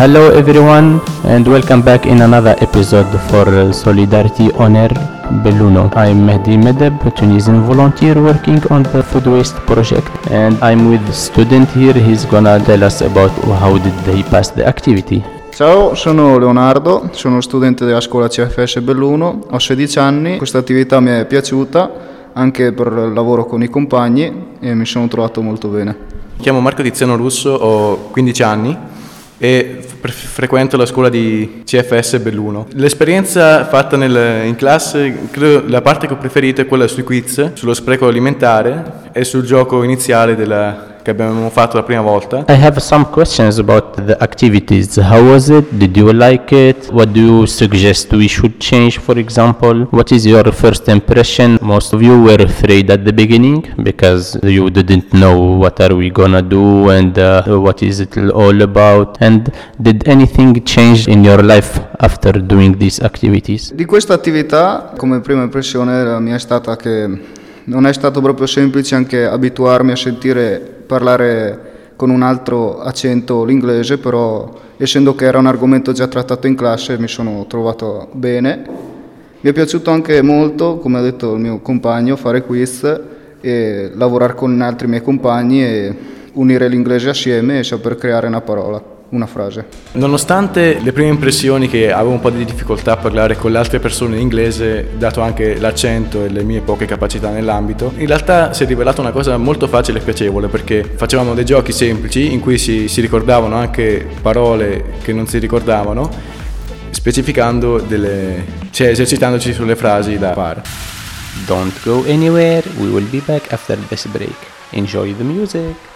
Hello everyone and welcome back in another episode for Solidarity On Air Belluno. I'm Mehdi Medeb, Tunisian volunteer working on the food waste project and I'm with the student here. He's gonna tell us about how did he pass the activity. Ciao, sono Leonardo, sono studente della scuola CFS Belluno, ho 16 anni, questa attività mi è piaciuta anche per il lavoro con i compagni e mi sono trovato molto bene. Mi chiamo Marco Tiziano Russo, ho 15 anni e frequento la scuola di CFS Belluno. L'esperienza fatta nel- in classe, credo la parte che ho preferito è quella sui quiz, sullo spreco alimentare e sul gioco iniziale della- che abbiamo fatto la prima volta. I have some questions about the activities. How was it? Did you like it? What do you suggest we should change, for example? What is your first impression? Most of you were afraid at the beginning because you didn't know what are we gonna do and uh, what is it all about. And did anything change in your life after doing these activities? Di questa attività, come prima impressione, la mia è stata che non è stato proprio semplice anche abituarmi a sentire parlare con un altro accento l'inglese, però essendo che era un argomento già trattato in classe mi sono trovato bene. Mi è piaciuto anche molto, come ha detto il mio compagno, fare quiz e lavorare con altri miei compagni e unire l'inglese assieme e saper creare una parola, una frase. Nonostante le prime impressioni che avevo un po' di difficoltà a parlare con le altre persone in inglese, dato anche l'accento e le mie poche capacità nell'ambito, in realtà si è rivelata una cosa molto facile e piacevole perché facevamo dei giochi semplici in cui si, si ricordavano anche parole che non si ricordavano, specificando delle, cioè esercitandoci sulle frasi da fare. Don't go anywhere. We will be back after this break. Enjoy the music.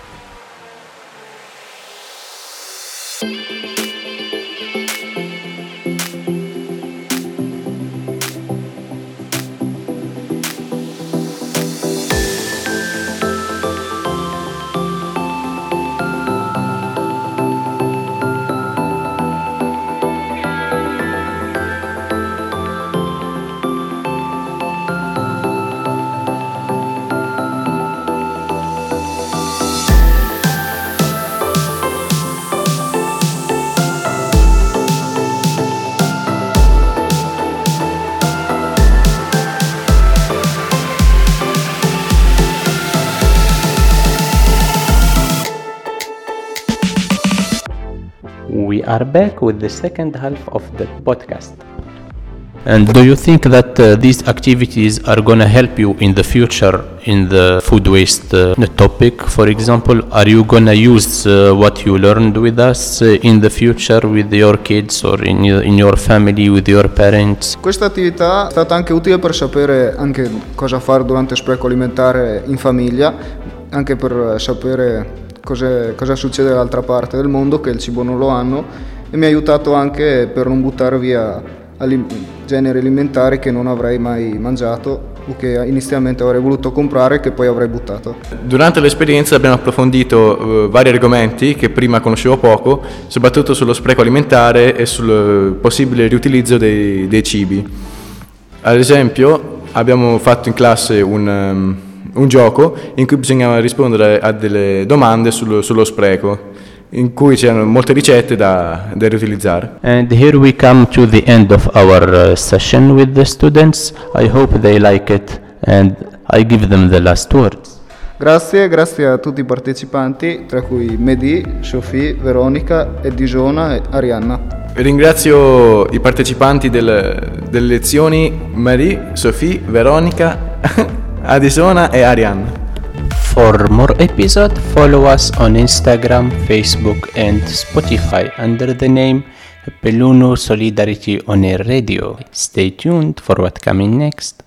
We are back with the second half of the podcast. And do you think that uh, these activities are going to help you in the future in the food waste uh, topic? For example, are you going to use uh, what you learned with us uh, in the future with your kids or in your, in your family with your parents? Questa attività è stata anche utile per sapere anche cosa fare durante il spreco alimentare in famiglia, anche per sapere cos'è- cosa succede dall'altra parte del mondo che il cibo non lo hanno e mi ha aiutato anche per non buttare via alim- generi alimentari che non avrei mai mangiato o che inizialmente avrei voluto comprare e che poi avrei buttato. Durante l'esperienza abbiamo approfondito eh, vari argomenti che prima conoscevo poco, soprattutto sullo spreco alimentare e sul possibile riutilizzo dei, dei cibi. Ad esempio, abbiamo fatto in classe un, ehm, un gioco in cui bisognava rispondere a delle domande sul- sullo spreco, in cui c'erano molte ricette da, da riutilizzare. And here we come to the end of our uh, session with the students. I hope they like it and I give them the last words. Grazie, grazie a tutti i partecipanti, tra cui Mehdi, Sofì, Veronica, Edisona e Arianna. Ringrazio i partecipanti del- delle lezioni Marie, Sophie, Veronica, Adisona e Arianna. For more episodes, follow us on Instagram, Facebook, and Spotify under the name Peluno Solidarity on Air Radio. Stay tuned for what coming next.